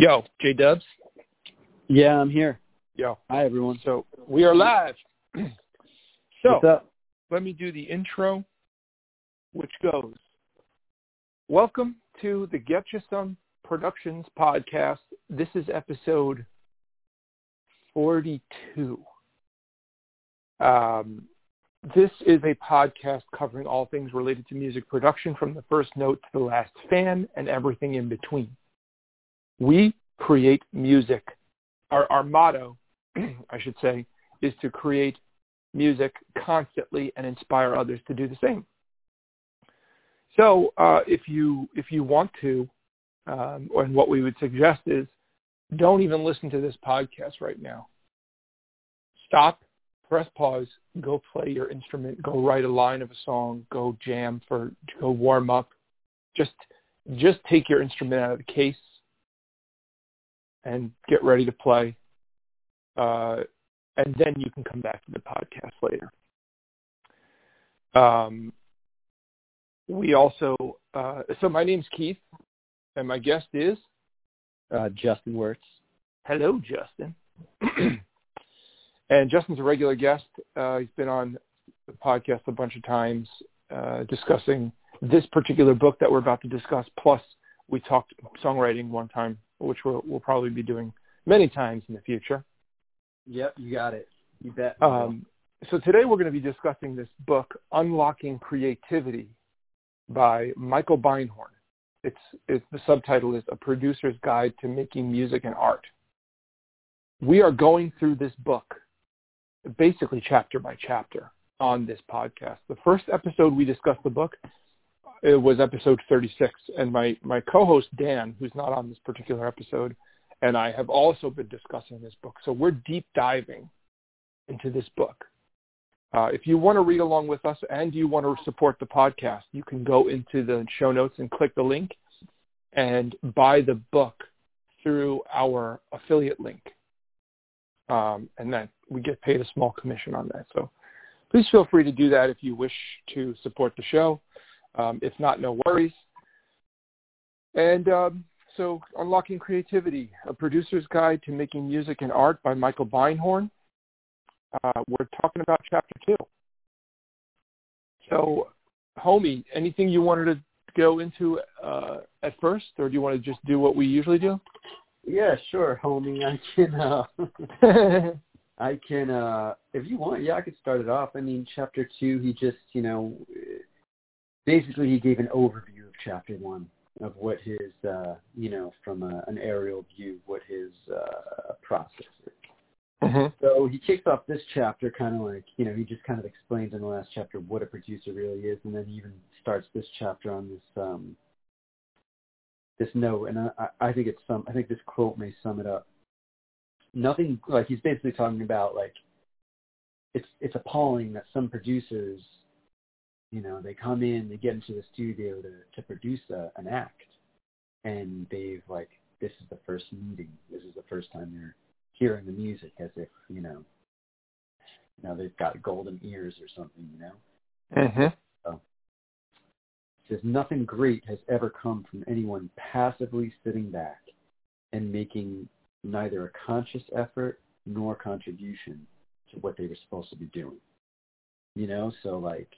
Yo, J Dubs. Yeah, I'm here. Yo. Hi, everyone. So we are live. so let me do the intro, which goes, Welcome to the Getcha Some Productions podcast. This is episode 42. Um, this is a podcast covering all things related to music production from the first note to the last fan and everything in between. We create music. Our, our motto, I should say, is to create music constantly and inspire others to do the same. So uh, if you if you want to, um, and what we would suggest is, don't even listen to this podcast right now. Stop, press pause, go play your instrument, go write a line of a song, go jam for, go warm up. Just just take your instrument out of the case and get ready to play. Uh, and then you can come back to the podcast later. Um, we also, uh, so my name's Keith, and my guest is Uh, Justin Wertz. Hello, Justin. and Justin's a regular guest. Uh, he's been on the podcast a bunch of times uh, discussing this particular book that we're about to discuss. Plus, we talked songwriting one time, which we'll, we'll probably be doing many times in the future. Yep, you got it. You bet. Um, so today we're going to be discussing this book, Unlocking Creativity, by Michael Beinhorn. It's, it's the subtitle is A Producer's Guide to Making Music and Art. We are going through this book, basically chapter by chapter, on this podcast. The first episode we discussed the book it was episode 36, and my my co-host Dan, who's not on this particular episode, and I have also been discussing this book. So we're deep diving into this book. Uh, if you want to read along with us and you want to support the podcast, you can go into the show notes and click the link and buy the book through our affiliate link. Um, and then we get paid a small commission on that. So please feel free to do that if you wish to support the show. Um, if not, no worries. And um, so Unlocking Creativity, a producer's guide to making music and art by Michael Beinhorn. Uh, we're talking about chapter two. So, homie, anything you wanted to go into uh, at first, or do you want to just do what we usually do? yeah, sure, homie. I can. Uh, I can. Uh, if you want, yeah, I could start it off. I mean, chapter two, he just, you know, basically he gave an overview of chapter one of what his, uh, you know, from a, an aerial view, what his uh, process is. mm-hmm. So he kicks off this chapter kind of like, you know, he just kind of explains in the last chapter what a producer really is, and then he even starts this chapter on this um, this note, and I, I think it's some, I think this quote may sum it up. Nothing like he's basically talking about like it's it's appalling that some producers, you know, they come in, they get into the studio to to produce a, an act, and they've like this is the first meeting, this is the first time they're hearing the music as if you know you know they've got golden ears or something you know? Mm-hmm. says nothing great has ever come from anyone passively sitting back and making neither a conscious effort nor contribution to what they were supposed to be doing. You know so like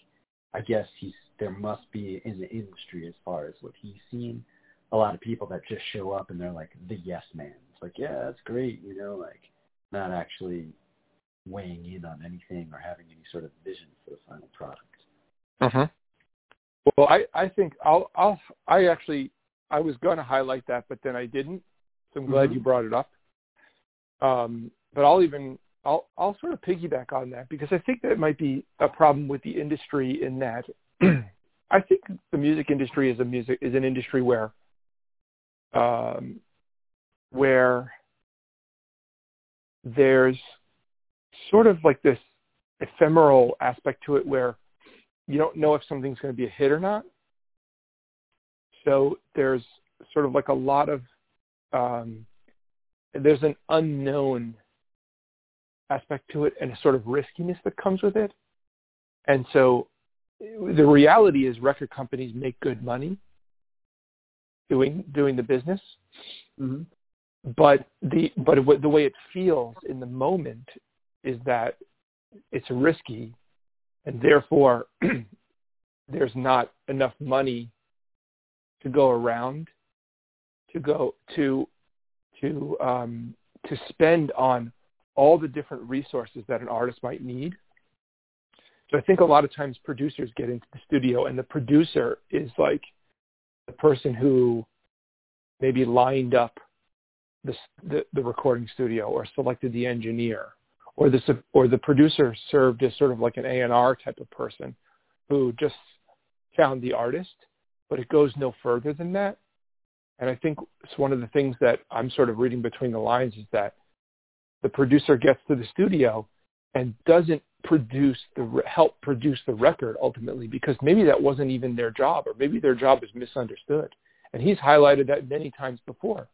i guess he's there must be in the industry as far as what he's seen a lot of people that just show up and they're like the yes man it's like yeah that's great you know like not actually weighing in on anything or having any sort of vision for the final product Mm-hmm. Well, I, I think I'll, I'll, I actually, I was going to highlight that, but then I didn't. So I'm glad Mhm. you brought it up. Um, but I'll even, I'll, I'll sort of piggyback on that because I think that might be a problem with the industry in that I think the music industry is a music, is an industry where, um, where there's sort of like this ephemeral aspect to it where you don't know if something's going to be a hit or not. So there's sort of like a lot of um, there's an unknown aspect to it and a sort of riskiness that comes with it. And so the reality is record companies make good money doing doing the business. Mm-hmm. but the but the way it feels in the moment is that it's risky, and therefore there's not enough money to go around to go to to um, to spend on all the different resources that an artist might need. So I think a lot of times producers get into the studio and the producer is like the person who maybe lined up the, the, the recording studio or selected the engineer or the or the producer served as sort of like an A&R type of person who just found the artist, but it goes no further than that. And I think it's one of the things that I'm sort of reading between the lines is that the producer gets to the studio and doesn't produce the help produce the record ultimately because maybe that wasn't even their job or maybe their job is misunderstood. And he's highlighted that many times before.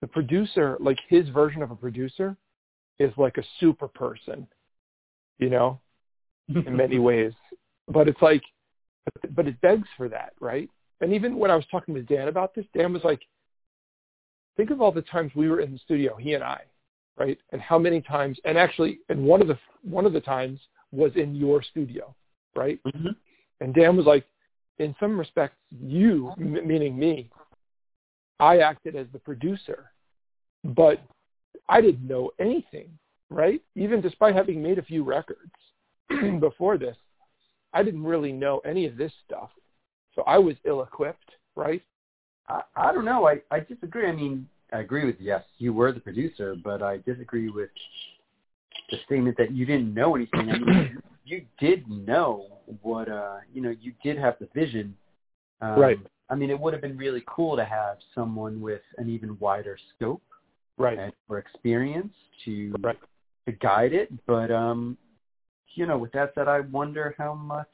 The producer, like his version of a producer, is like a super person, you know, in many ways. But it's like, but it begs for that, right? And even when I was talking with Dan about this, Dan was like, think of all the times we were in the studio, he and I, right? And how many times, and actually, and one of the one of the times was in your studio, right? Mm-hmm. And Dan was like, in some respects, you, m- meaning me, I acted as the producer, but I didn't know anything, right? Even despite having made a few records before this, I didn't really know any of this stuff. So I was ill-equipped, right? I, I don't know. I, I disagree. I mean, I agree with yes, you were the producer, but I disagree with the statement that you didn't know anything. I mean, you did know what uh you know, you did have the vision. Um, right. I mean, it would have been really cool to have someone with an even wider scope, right, and for experience to right. to guide it. But um, you know, with that said, I wonder how much,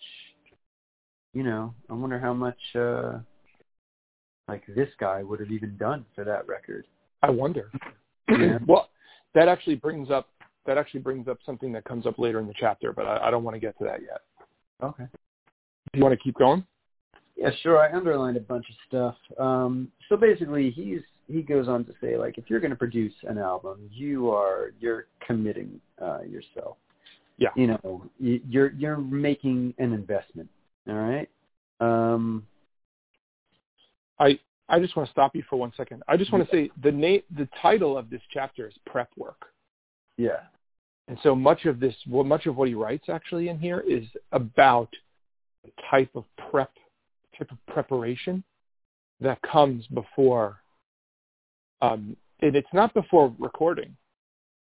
you know, I wonder how much uh like this guy would have even done for that record. I wonder. Yeah. well, that actually brings up that actually brings up something that comes up later in the chapter, but I, I don't want to get to that yet. Okay. Do you want to keep going? Yeah, sure. I underlined a bunch of stuff. Um, so basically, he's he goes on to say like, if you're going to produce an album, you are you're committing uh, yourself. Yeah. You know, you- you're you're making an investment. All right. Um, I I just want to stop you for one second. I just want to say the name the title of this chapter is prep work. yeah. And so much of this, well, much of what he writes actually in here is about the type of prep, type of preparation that comes before, um, and it's not before recording.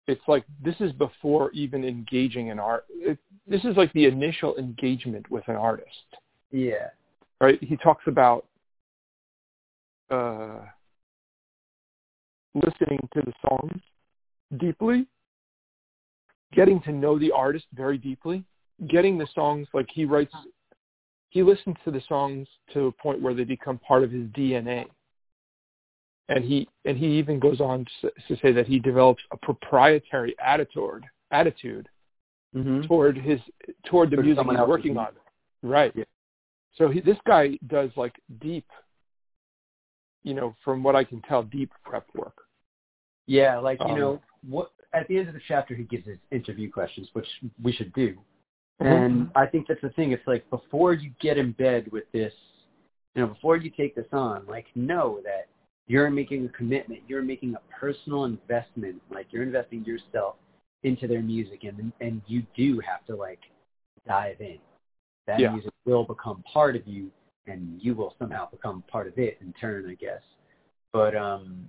It's like this is before even engaging in art. It, this is like the initial engagement with an artist, Yeah. right? He talks about uh, listening to the songs deeply, getting to know the artist very deeply, getting the songs like he writes. He listens to the songs to a point where they become part of his DNA, and he and he even goes on to, say that he develops a proprietary attitude attitude Mm-hmm. toward his toward the music he's working on. Right. Yeah. So he, this guy does like deep, you know, from what I can tell, deep prep work. Yeah, like you Um, know, what at the end of the chapter he gives his interview questions, which we should do. Mm-hmm. And I think that's the thing. It's like before you get in bed with this, you know, before you take this on, like know that you're making a commitment. You're making a personal investment. Like you're investing yourself into their music, and and you do have to like dive in. That Yeah. music will become part of you, and you will somehow become part of it in turn, I guess. But um,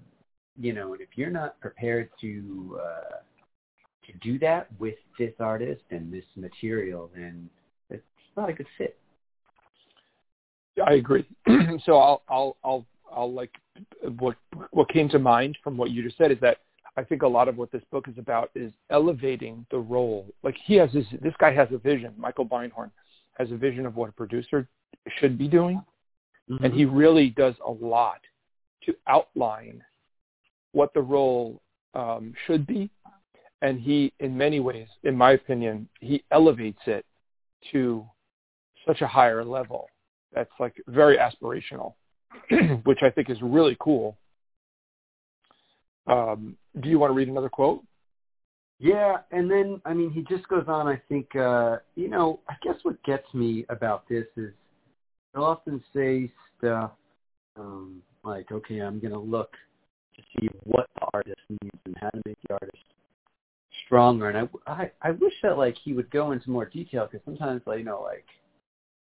you know, and if you're not prepared to uh, to do that with this artist and this material, then it's not a good fit. I agree. so I'll I'll I'll I'll like what what came to mind from what you just said is that I think a lot of what this book is about is elevating the role. Like he has this this guy has a vision. Michael Beinhorn has a vision of what a producer should be doing, and he really does a lot to outline what the role um, should be. And he, in many ways, in my opinion, he elevates it to such a higher level that's like very aspirational, which I think is really cool. Um, do you want to read another quote? Yeah, and then I mean he just goes on. I think uh, you know. I guess what gets me about this is often say stuff um, like, "Okay, I'm going to look to see what the artist needs and how to make the artist stronger." And I, I, I wish that like he would go into more detail because sometimes, like you know, like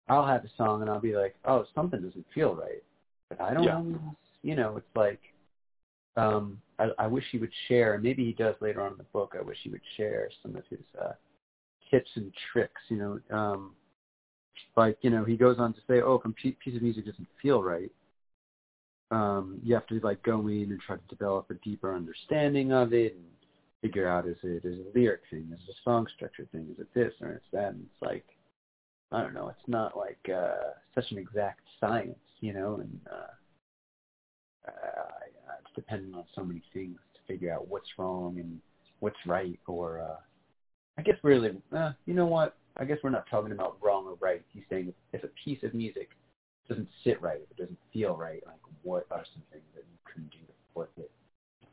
I'll have a song and I'll be like, "Oh, something doesn't feel right," but I don't Yeah. always, you know, it's like um, I, I wish he would share, and maybe he does later on in the book. I wish he would share some of his uh, tips and tricks. You know, um, like you know, he goes on to say, "Oh, if a piece of music doesn't feel right, um, you have to like go in and try to develop a deeper understanding of it and figure out is it is it a lyric thing, is it a song structure thing, is it this or it's that." And it's like, I don't know, it's not like uh, such an exact science, you know, and uh, uh, it's dependent on so many things to figure out what's wrong and what's right. Or uh, I guess really, uh, you know what? I guess we're not talking about wrong or right. He's saying if a piece of music doesn't sit right, if it doesn't feel right, like what are some things that you can do to flip it,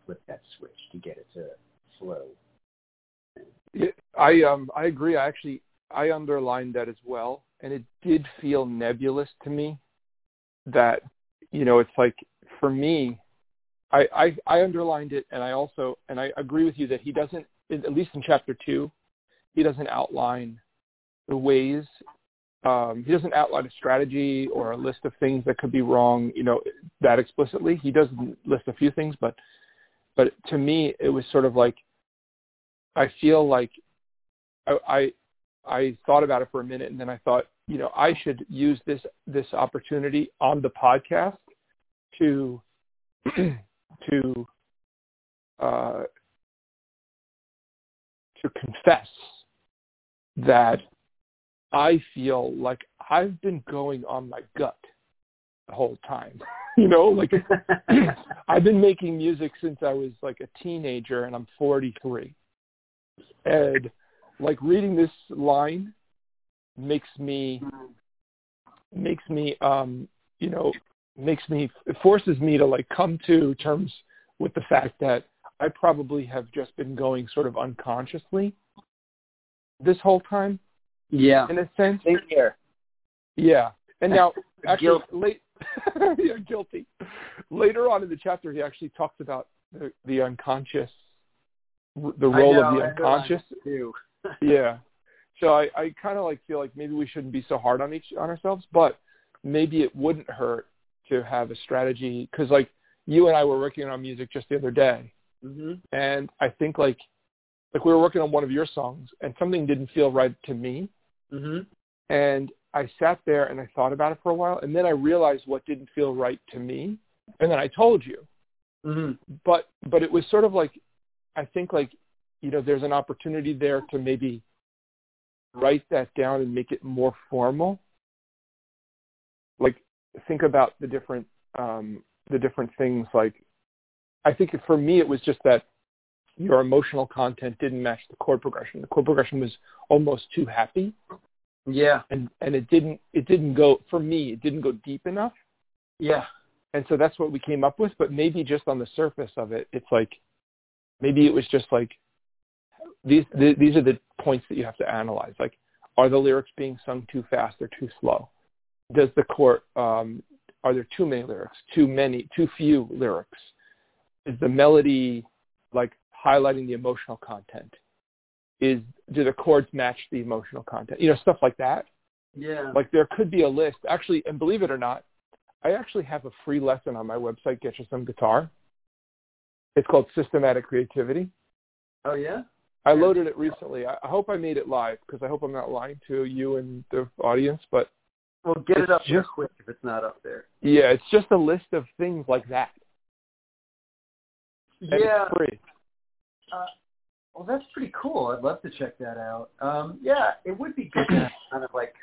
flip that switch to get it to flow? Yeah, I um I agree. I actually I underlined that as well, and it did feel nebulous to me. That you know, it's like for me, I I, I underlined it, and I also and I agree with you that he doesn't, at least in chapter two, he doesn't outline the ways. Um, he doesn't outline a strategy or a list of things that could be wrong, you know, that explicitly. He does list a few things, but but to me, it was sort of like I feel like I, I I thought about it for a minute, and then I thought, you know, I should use this this opportunity on the podcast to to uh, to confess that I feel like I've been going on my gut the whole time. you know, like I've been making music since I was like a teenager, and I'm 43 and like reading this line makes me makes me um you know makes me it forces me to like come to terms with the fact that I probably have just been going sort of unconsciously this whole time Yeah. in a sense. Same here. Yeah. And now actually Guilt. late yeah, guilty. Later on in the chapter he actually talks about the, the unconscious the role know, of the I unconscious underlined it too. yeah. So I, I kind of like feel like maybe we shouldn't be so hard on each on ourselves, but maybe it wouldn't hurt to have a strategy because like you and I were working on music just the other day, Mhm. and I think like like we were working on one of your songs and something didn't feel right to me, Mhm. and I sat there and I thought about it for a while, and then I realized what didn't feel right to me, and then I told you, Mhm. but but it was sort of like I think like you know there's an opportunity there to maybe write that down and make it more formal. Like think about the different um, the different things. Like I think for me it was just that your emotional content didn't match the chord progression. The chord progression was almost too happy, Yeah. and and it didn't it didn't go for me. It didn't go deep enough. Yeah. and so that's what we came up with but maybe just on the surface of it it's like maybe it was just like these th- these are the points that you have to analyze like are the lyrics being sung too fast or too slow does the chord um are there too many lyrics too many too few lyrics is the melody like highlighting the emotional content is do the chords match the emotional content you know stuff like that Yeah. like there could be a list actually and believe it or not i actually have a free lesson on my website get you some guitar it's called systematic creativity oh yeah. i Yeah. loaded it recently i, hope i made it live because i hope i'm not lying to you and the audience but Well, get it up just- quick if it's not up there. yeah it's just a list of things like that and Yeah. it's free Uh, well, that's pretty cool. I'd love to check that out. Um, yeah, it would be good to have kind of like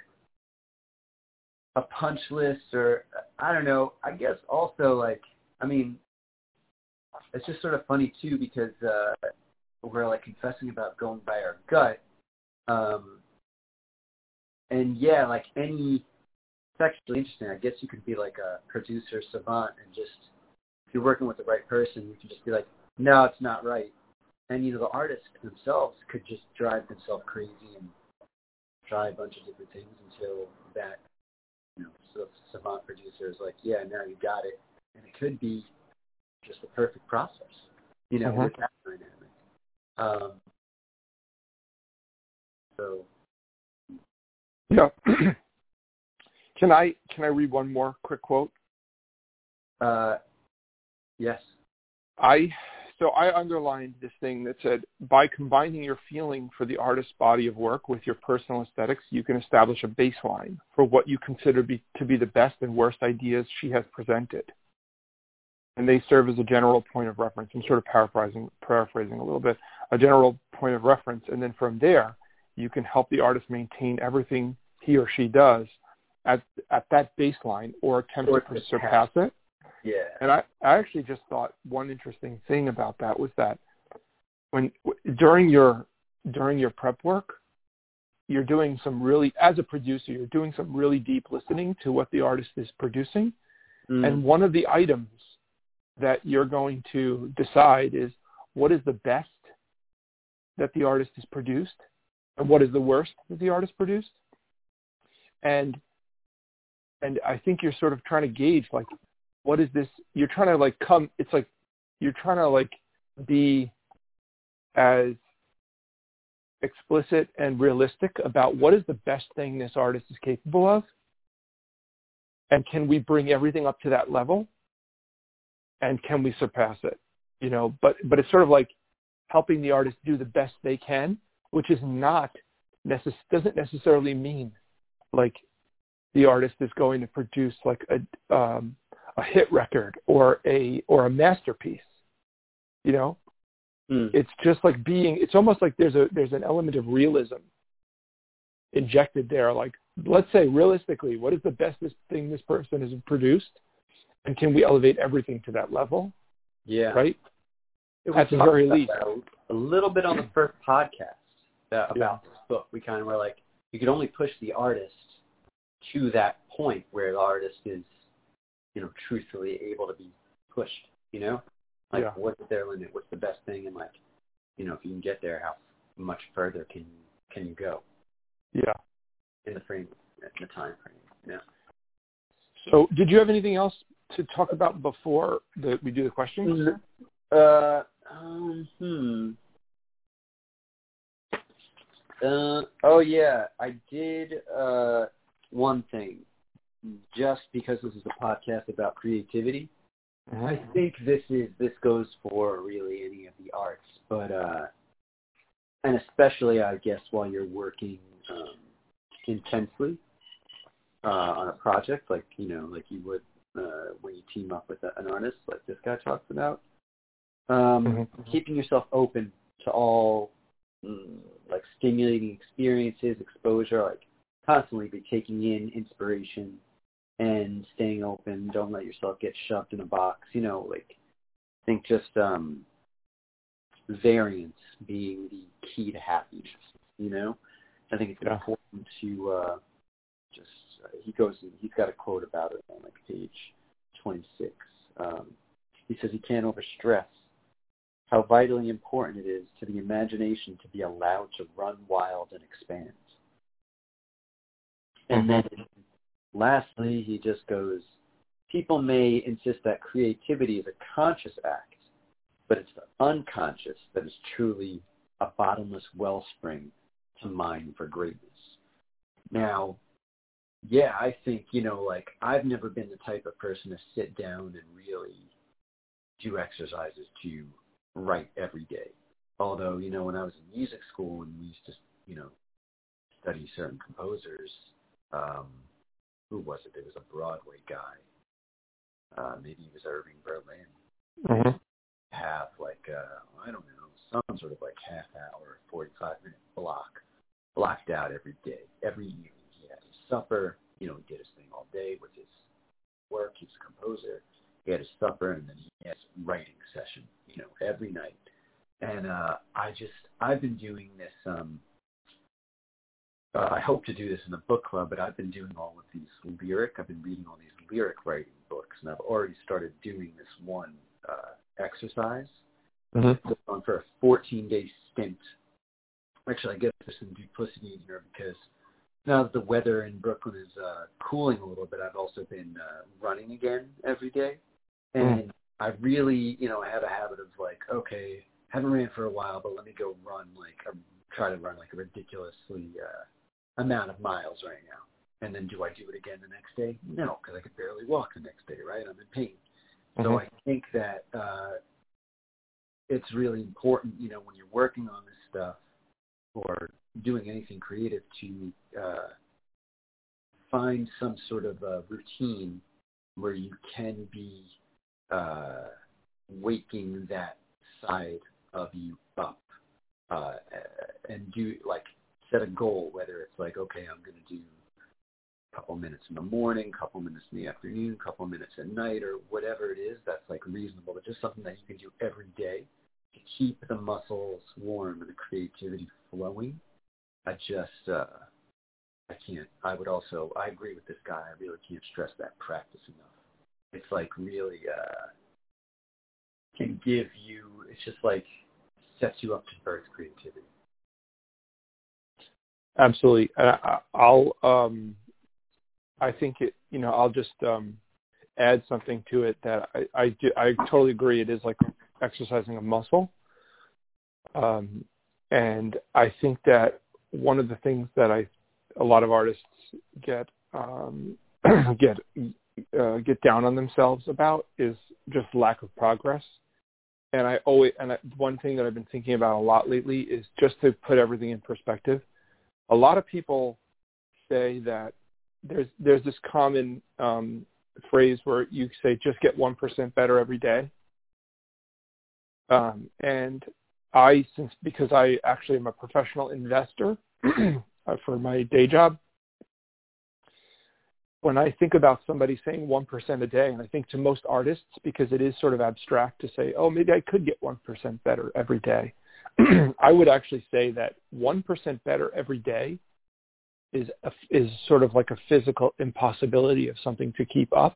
a punch list, or I don't know. I guess also like, I mean, it's just sort of funny too because uh, we're like confessing about going by our gut, um, and yeah, like any. It's actually interesting. I guess you could be like a producer savant and just if you're working with the right person, you can just be like, no, it's not right. And you know, the artists themselves could just drive themselves crazy and try a bunch of different things until that, you know, so savant producer is like, yeah, now you got it, and it could be just the perfect process, you know, Mhm. with that dynamic. Um, so Yeah. can I can I read one more quick quote? Uh, yes. I so I underlined this thing that said by combining your feeling for the artist's body of work with your personal aesthetics, you can establish a baseline for what you consider be, to be the best and worst ideas she has presented. And they serve as a general point of reference. I'm sort of paraphrasing paraphrasing a little bit, a general point of reference, and then from there you can help the artist maintain everything he or she does at at that baseline or attempt Or to surpass. surpass it. Yeah. And I, I actually just thought one interesting thing about that was that when during your during your prep work, you're doing some really as a producer, you're doing some really deep listening to what the artist is producing. Mm. And one of the items that you're going to decide is what is the best that the artist has produced and what is the worst that the artist produced. And and I think you're sort of trying to gauge like what is this you're trying to like come it's like you're trying to like be as explicit and realistic about what is the best thing this artist is capable of? And can we bring everything up to that level? And can we surpass it? You know but but it's sort of like helping the artist do the best they can which is not necess- doesn't necessarily mean like the artist is going to produce like a um a hit record or a or a masterpiece you know Mm. it's just like being it's almost like there's a there's an element of realism injected there like let's say realistically what is the best this thing this person has produced and can we elevate everything to that level Yeah. right It At the very least. A little bit on the first podcast uh, about this book. We kind of were like, you could only push the artist to that point where the artist is, you know, truthfully able to be pushed, you know? Like, Yeah. what's their limit? What's the best thing? And, like, you know, if you can get there, how much further can you, can you go yeah in the frame, in the time frame, you know? so did you have anything else to talk about before the, we do the questions Uh, um, hmm. Uh, oh yeah, I did uh one thing. Just because this is a podcast about creativity, I think this is this goes for really any of the arts, but uh, and especially I guess while you're working um, intensely uh, on a project, like you know, like you would uh, when you team up with a, an artist, like this guy talks about. Um, Mhm. Keeping yourself open to all mm, like stimulating experiences, exposure, like constantly be taking in inspiration and staying open. Don't let yourself get shoved in a box. You know, like I think just um, variance being the key to happiness. You know, I think it's Yeah. important to uh, just. Uh, he goes. He's got a quote about it on like page twenty six. Um, he says he can't overstress how vitally important it is to the imagination to be allowed to run wild and expand. And then lastly, he just goes, people may insist that creativity is a conscious act, but it's the unconscious that is truly a bottomless wellspring to mine for greatness. Now, yeah, I think, you know, like I've never been the type of person to sit down and really do exercises to write every day. Although, you know, when I was in music school and we used to, you know, study certain composers, um, who was it? There was a Broadway guy. Uh, maybe he was Irving Berlin. Mhm. Have like, uh, I don't know, some sort of like half hour, 45 minute block blocked out every day, every evening. He had his supper, you know, he did his thing all day with his work. He's a composer. He had his supper and then he had his writing session, you know, every night. And uh, I just, I've been doing this. Um, uh, I hope to do this in the book club, but I've been doing all of these lyric. I've been reading all these lyric writing books, and I've already started doing this one uh, exercise Mm-hmm. on for a 14 day stint. Actually, I guess there's some duplicity in here because now that the weather in Brooklyn is uh, cooling a little bit, I've also been uh, running again every day, and mm. I really, you know, I have a habit of like, okay, haven't ran for a while, but let me go run like, or try to run like a ridiculously uh, amount of miles right now. And then do I do it again the next day? No, because I could barely walk the next day, right? I'm in pain. Mm-hmm. So I think that uh, it's really important, you know, when you're working on this stuff or doing anything creative to uh, find some sort of a routine where you can be uh, waking that side of you up uh, and do like set a goal, whether it's like, okay, I'm going to do a couple minutes in the morning, a couple minutes in the afternoon, a couple minutes at night, or whatever it is that's like reasonable, but just something that you can do every day to keep the muscles warm and the creativity flowing. I just, uh, I can't. I would also, I agree with this guy. I really can't stress that practice enough. It's like really uh, can give you. It's just like sets you up to birth creativity. Absolutely. Uh, I'll. Um, I think it. You know, I'll just um, add something to it that I I, do, I totally agree. It is like exercising a muscle. Um, and I think that one of the things that I, a lot of artists get um, get uh, get down on themselves about is just lack of progress. And I always and I, one thing that I've been thinking about a lot lately is just to put everything in perspective. A lot of people say that there's there's this common um, phrase where you say just get one percent better every day. Um, and I, since because I actually am a professional investor for my day job, when I think about somebody saying 1% a day, and I think to most artists, because it is sort of abstract to say, oh, maybe I could get 1% better every day, I would actually say that 1% better every day is, a, is sort of like a physical impossibility of something to keep up.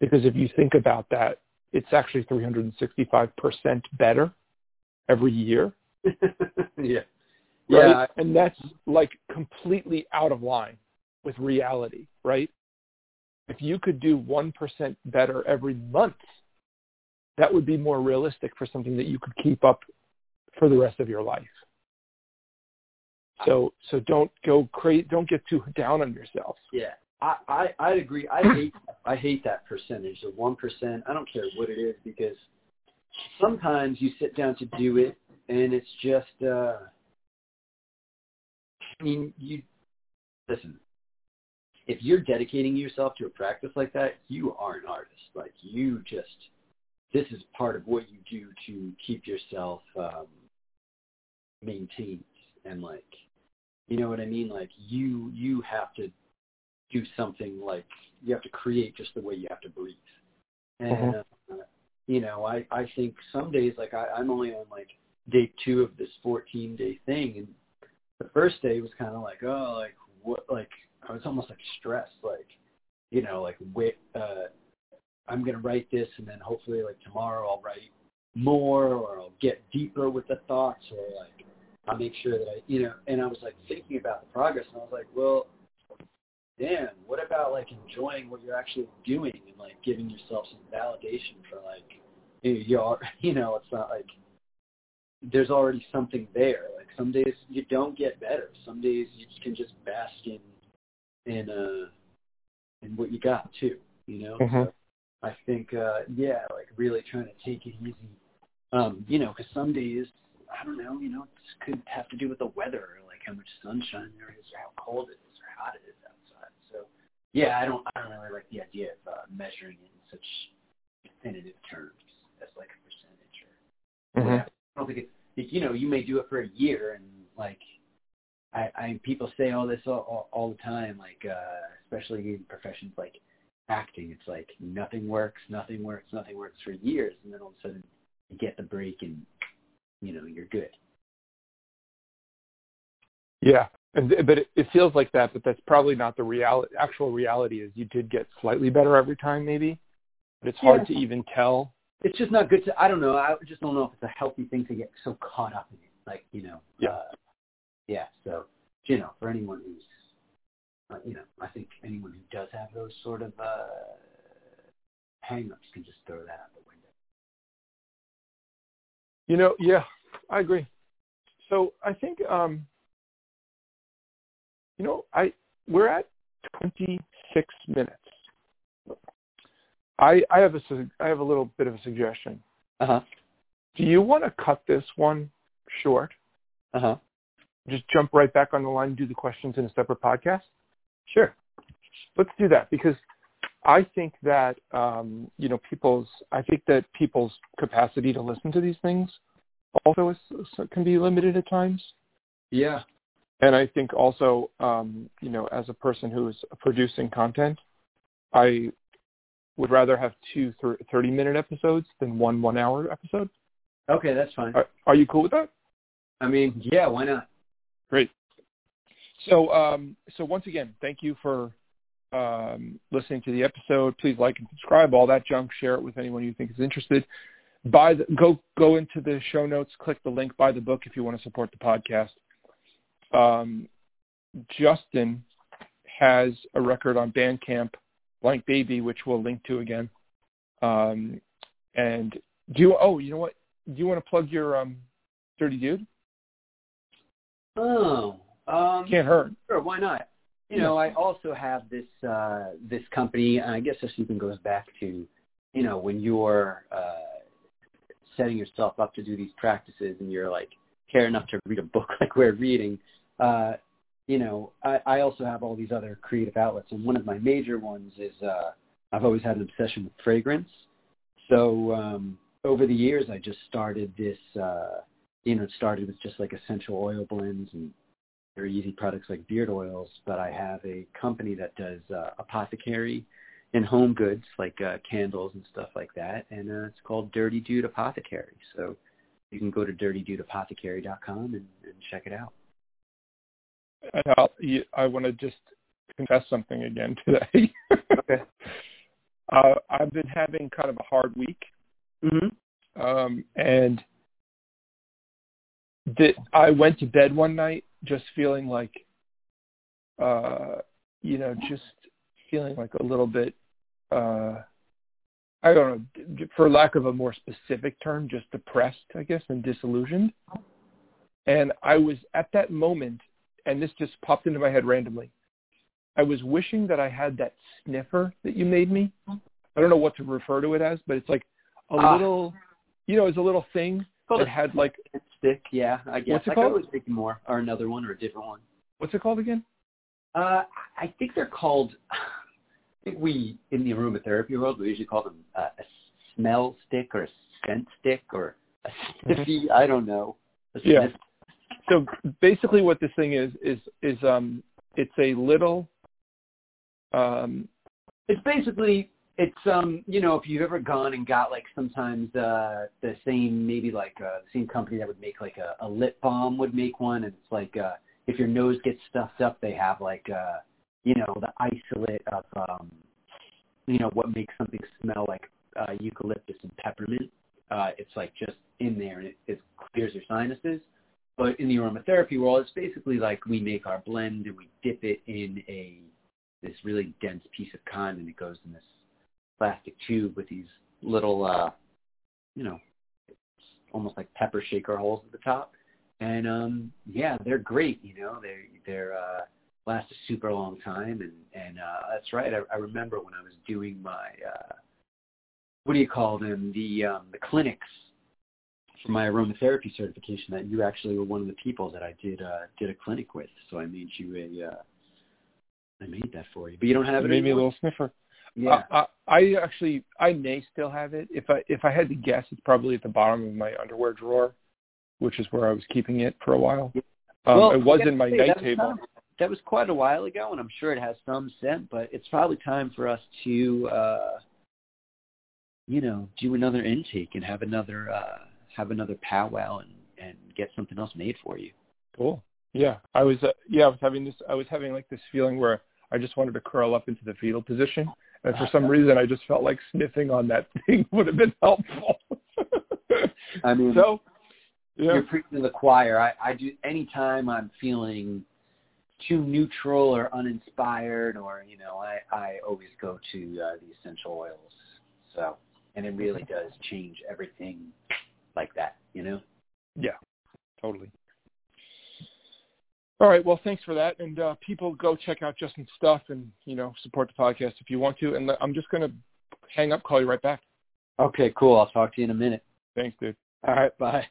Because if you think about that, it's actually 365% better every year. yeah. Right? Yeah. And that's like completely out of line with reality, right? If you could do 1% better every month, that would be more realistic for something that you could keep up for the rest of your life. So so don't go crazy. Don't get too down on yourself. Yeah, I I I agree. I hate I hate that percentage, the one percent. I don't care what it is because sometimes you sit down to do it and it's just uh I mean you listen if you're dedicating yourself to a practice like that you are an artist like you just this is part of what you do to keep yourself um maintained and like you know what I mean like you you have to do something like you have to create just the way you have to breathe and mm-hmm. uh, you know, I I think some days like I, I'm only on like day two of this 14 day thing, and the first day was kind of like oh like what like I was almost like stressed like you know like wait uh I'm gonna write this and then hopefully like tomorrow I'll write more or I'll get deeper with the thoughts or like I'll make sure that I you know and I was like thinking about the progress and I was like well damn, what about like enjoying what you're actually doing and like giving yourself some validation for like you are, you know, it's not like there's already something there. Like some days you don't get better. Some days you can just bask in in uh in what you got too. You know. Mm-hmm. So I think uh yeah, like really trying to take it easy. Um, you know, because some days I don't know, you know, it could have to do with the weather, or like how much sunshine there is, or how cold it is, or how hot it is outside. So, yeah, I don't I don't really like the idea of uh, measuring it in such definitive terms as like a percentage or mm-hmm. I don't think it, you know you may do it for a year and like I, I people say all this all, all, all the time like uh, especially in professions like acting it's like nothing works nothing works nothing works for years and then all of a sudden you get the break and you know you're good yeah and, but it, it feels like that, but that's probably not the reality. Actual reality is you did get slightly better every time, maybe, but it's hard yeah. to even tell it's just not good to. I don't know. I just don't know if it's a healthy thing to get so caught up in it. Like you know. Yeah. Uh, yeah. So you know, for anyone who's, uh, you know, I think anyone who does have those sort of uh, hang-ups can just throw that out the. You know, yeah, I agree. So I think, um, you know, I we're at 26 minutes. I I have a I have a little bit of a suggestion. Uh huh. Do you want to cut this one short? Uh huh. Just jump right back on the line and do the questions in a separate podcast? Sure. Let's do that because I think that um, you know people's I think that people's capacity to listen to these things also is, can be limited at times. Yeah. And I think also, um, you know, as a person who is producing content, I would rather have two 30-minute episodes than one one-hour episode. Okay, that's fine. Are, are, you cool with that? I mean, yeah, why not? Great. So, um, so once again, thank you for um, listening to the episode. Please like and subscribe, all that junk. Share it with anyone you think is interested. Buy the, go go into the show notes, click the link, buy the book if you want to support the podcast. Um, Justin has a record on Bandcamp, Blank Baby, which we'll link to again. Um, and do you? Oh, you know what? Do you want to plug your um, Dirty Dude? Oh, um, can't hurt. Sure, why not? You know, I also have this uh, this company, and I guess this even goes back to, you know, when you're uh, setting yourself up to do these practices, and you're like care enough to read a book like we're reading. Uh, you know, I, I also have all these other creative outlets, and one of my major ones is uh, I've always had an obsession with fragrance. So um, over the years, I just started this. Uh, you know, it started with just like essential oil blends and very easy products like beard oils, but I have a company that does uh, apothecary and home goods like uh, candles and stuff like that, and uh, it's called Dirty Dude Apothecary. So you can go to dirtydudeapothecary.com and, and check it out. And I'll, I want to just confess something again today. okay. Uh, I've been having kind of a hard week, mm-hmm. um, and that I went to bed one night just feeling like, uh, you know, just feeling like a little bit, uh, I don't know, for lack of a more specific term, just depressed, I guess, and disillusioned. And I was at that moment, and this just popped into my head randomly. I was wishing that I had that sniffer that you made me. I don't know what to refer to it as, but it's like a ah. little, you know, it's a little thing that had like stick. Yeah, I guess. What's it I called? was thinking more, or another one, or a different one. What's it called again? Uh, I think they're called. I think we in the aromatherapy world we usually call them uh, a smell stick or a scent stick or a sniffy. Mm-hmm. I don't know. Yeah. So basically, what this thing is is is um it's a little um it's basically it's um you know if you've ever gone and got like sometimes uh the same maybe like uh same company that would make like a, a lip balm would make one and it's like uh if your nose gets stuffed up they have like uh you know the isolate of um you know what makes something smell like uh eucalyptus and peppermint. Uh it's like just in there and it, it clears your sinuses. But in the aromatherapy world it's basically like we make our blend and we dip it in a this really dense piece of cotton and it goes in this plastic tube with these little, uh, you know, almost like pepper shaker holes at the top. And um, yeah, they're great. You know, they they're uh, last a super long time. And and uh, that's right. I, I remember when I was doing my uh, what do you call them? The um, the clinics for my aromatherapy certification. That you actually were one of the people that I did uh, did a clinic with. So I made you a. Uh, I made that for you, but you don't have you it. Made anymore? me a little sniffer. Yeah. I, I actually I may still have it. If I if I had to guess, it's probably at the bottom of my underwear drawer, which is where I was keeping it for a while. Um, well, it was in my say, night that table. Was that was quite a while ago, and I'm sure it has some scent. But it's probably time for us to, uh, you know, do another intake and have another uh, have another powwow and and get something else made for you. Cool. Yeah, I was. Uh, yeah, I was having this. I was having like this feeling where I just wanted to curl up into the fetal position And for some reason, I just felt like sniffing on that thing would have been helpful. I mean, so yeah. you're preaching to the choir. I, I do anytime I'm feeling too neutral or uninspired, or you know, I I always go to uh, the essential oils. So, and it really does change everything like that. You know. Yeah, totally. All right. Well, thanks for that. And uh, people go check out Justin's stuff and, you know, support the podcast if you want to. And I'm just going to hang up, call you right back. Okay, cool. I'll talk to you in a minute. Thanks, dude. All right. Bye.